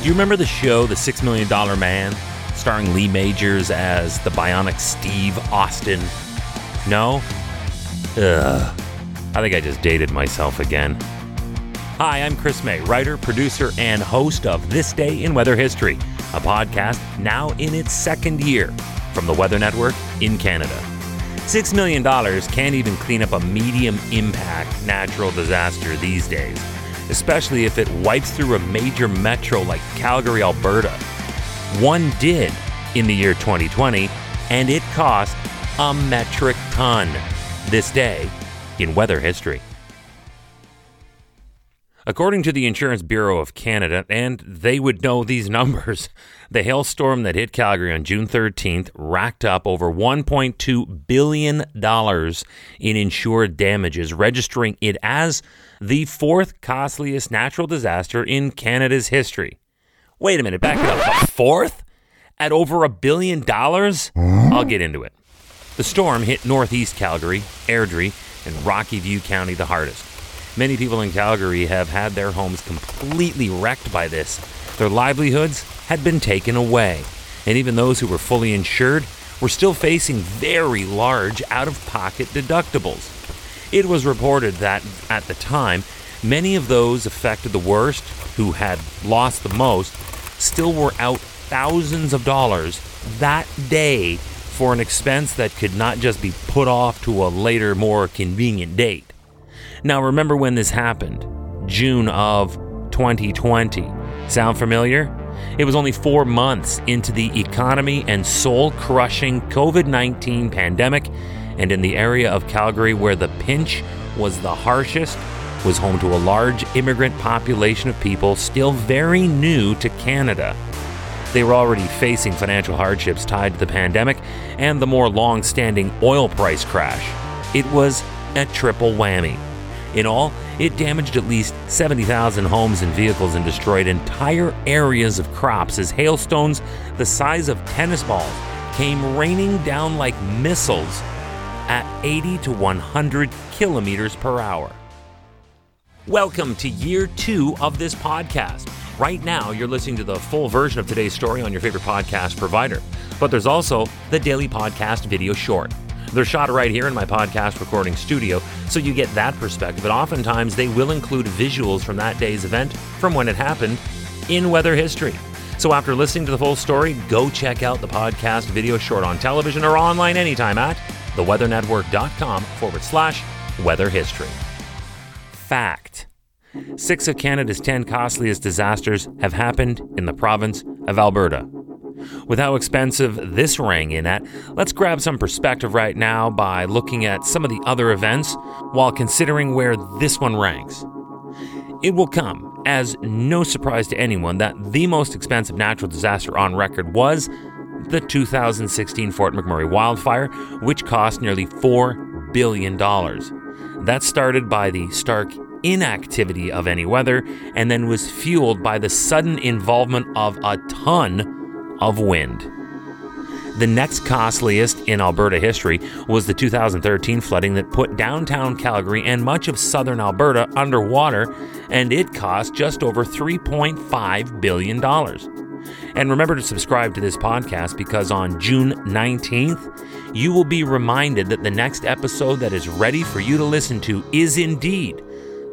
Do you remember the show, The Six Million Dollar Man, starring Lee Majors as the bionic Steve Austin? No? Ugh. I think I just dated myself again. Hi, I'm Chris May, writer, producer, and host of This Day in Weather History, a podcast now in its second year from the Weather Network in Canada. $6 million can't even clean up a medium impact natural disaster these days, especially if it wipes through a major metro like Calgary, Alberta. One did in the year 2020, and it cost a metric ton this day in weather history. According to the Insurance Bureau of Canada, and they would know these numbers, the hailstorm that hit Calgary on June 13th racked up over $1.2 billion in insured damages, registering it as the fourth costliest natural disaster in Canada's history. Wait a minute, back it up. Fourth? At over a billion dollars? I'll get into it. The storm hit northeast Calgary, Airdrie, and Rocky View County the hardest. Many people in Calgary have had their homes completely wrecked by this. Their livelihoods had been taken away, and even those who were fully insured were still facing very large out of pocket deductibles. It was reported that, at the time, many of those affected the worst, who had lost the most, still were out thousands of dollars that day for an expense that could not just be put off to a later, more convenient date. Now, remember when this happened? June of 2020. Sound familiar? It was only four months into the economy and soul crushing COVID 19 pandemic, and in the area of Calgary where the pinch was the harshest, was home to a large immigrant population of people still very new to Canada. They were already facing financial hardships tied to the pandemic and the more long standing oil price crash. It was a triple whammy. In all, it damaged at least 70,000 homes and vehicles and destroyed entire areas of crops as hailstones the size of tennis balls came raining down like missiles at 80 to 100 kilometers per hour. Welcome to year two of this podcast. Right now, you're listening to the full version of today's story on your favorite podcast provider, but there's also the daily podcast video short. They're shot right here in my podcast recording studio, so you get that perspective. And oftentimes, they will include visuals from that day's event from when it happened in weather history. So after listening to the full story, go check out the podcast video short on television or online anytime at theweathernetwork.com forward slash weather history. Fact. Six of Canada's 10 costliest disasters have happened in the province of Alberta. With how expensive this rang in at, let's grab some perspective right now by looking at some of the other events while considering where this one ranks. It will come as no surprise to anyone that the most expensive natural disaster on record was the 2016 Fort McMurray wildfire, which cost nearly $4 billion. That started by the stark inactivity of any weather and then was fueled by the sudden involvement of a ton of wind. The next costliest in Alberta history was the 2013 flooding that put downtown Calgary and much of southern Alberta underwater, and it cost just over $3.5 billion. And remember to subscribe to this podcast because on June 19th, you will be reminded that the next episode that is ready for you to listen to is indeed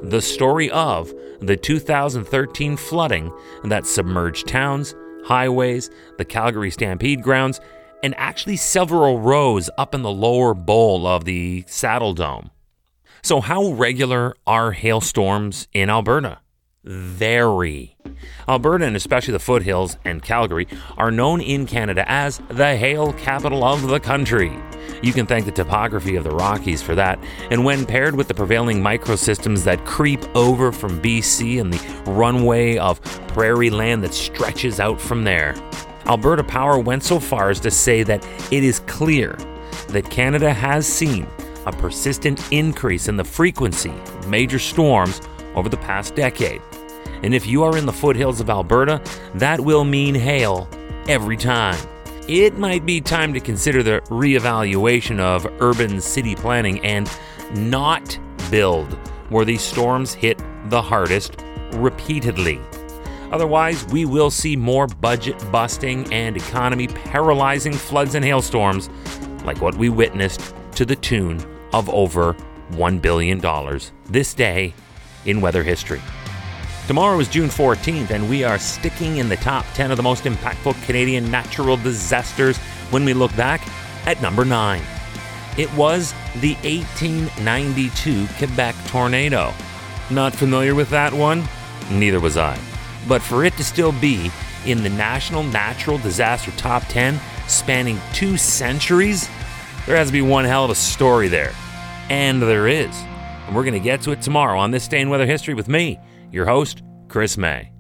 the story of the 2013 flooding that submerged towns, highways, the Calgary Stampede grounds, and actually several rows up in the lower bowl of the Saddledome. So, how regular are hailstorms in Alberta? Very. Alberta, and especially the foothills and Calgary, are known in Canada as the hail capital of the country. You can thank the topography of the Rockies for that, and when paired with the prevailing microsystems that creep over from BC and the runway of prairie land that stretches out from there, Alberta Power went so far as to say that it is clear that Canada has seen a persistent increase in the frequency of major storms over the past decade. And if you are in the foothills of Alberta, that will mean hail every time it might be time to consider the reevaluation of urban city planning and not build where these storms hit the hardest repeatedly. Otherwise, we will see more budget busting and economy paralyzing floods and hailstorms like what we witnessed to the tune of over $1 billion this day in weather history. Tomorrow is June 14th, and we are sticking in the top 10 of the most impactful Canadian natural disasters when we look back at number 9. It was the 1892 Quebec tornado. Not familiar with that one? Neither was I. But for it to still be in the National Natural Disaster Top 10, spanning two centuries, there has to be one hell of a story there. And there is. And we're going to get to it tomorrow on this day in weather history with me, your host, Chris May.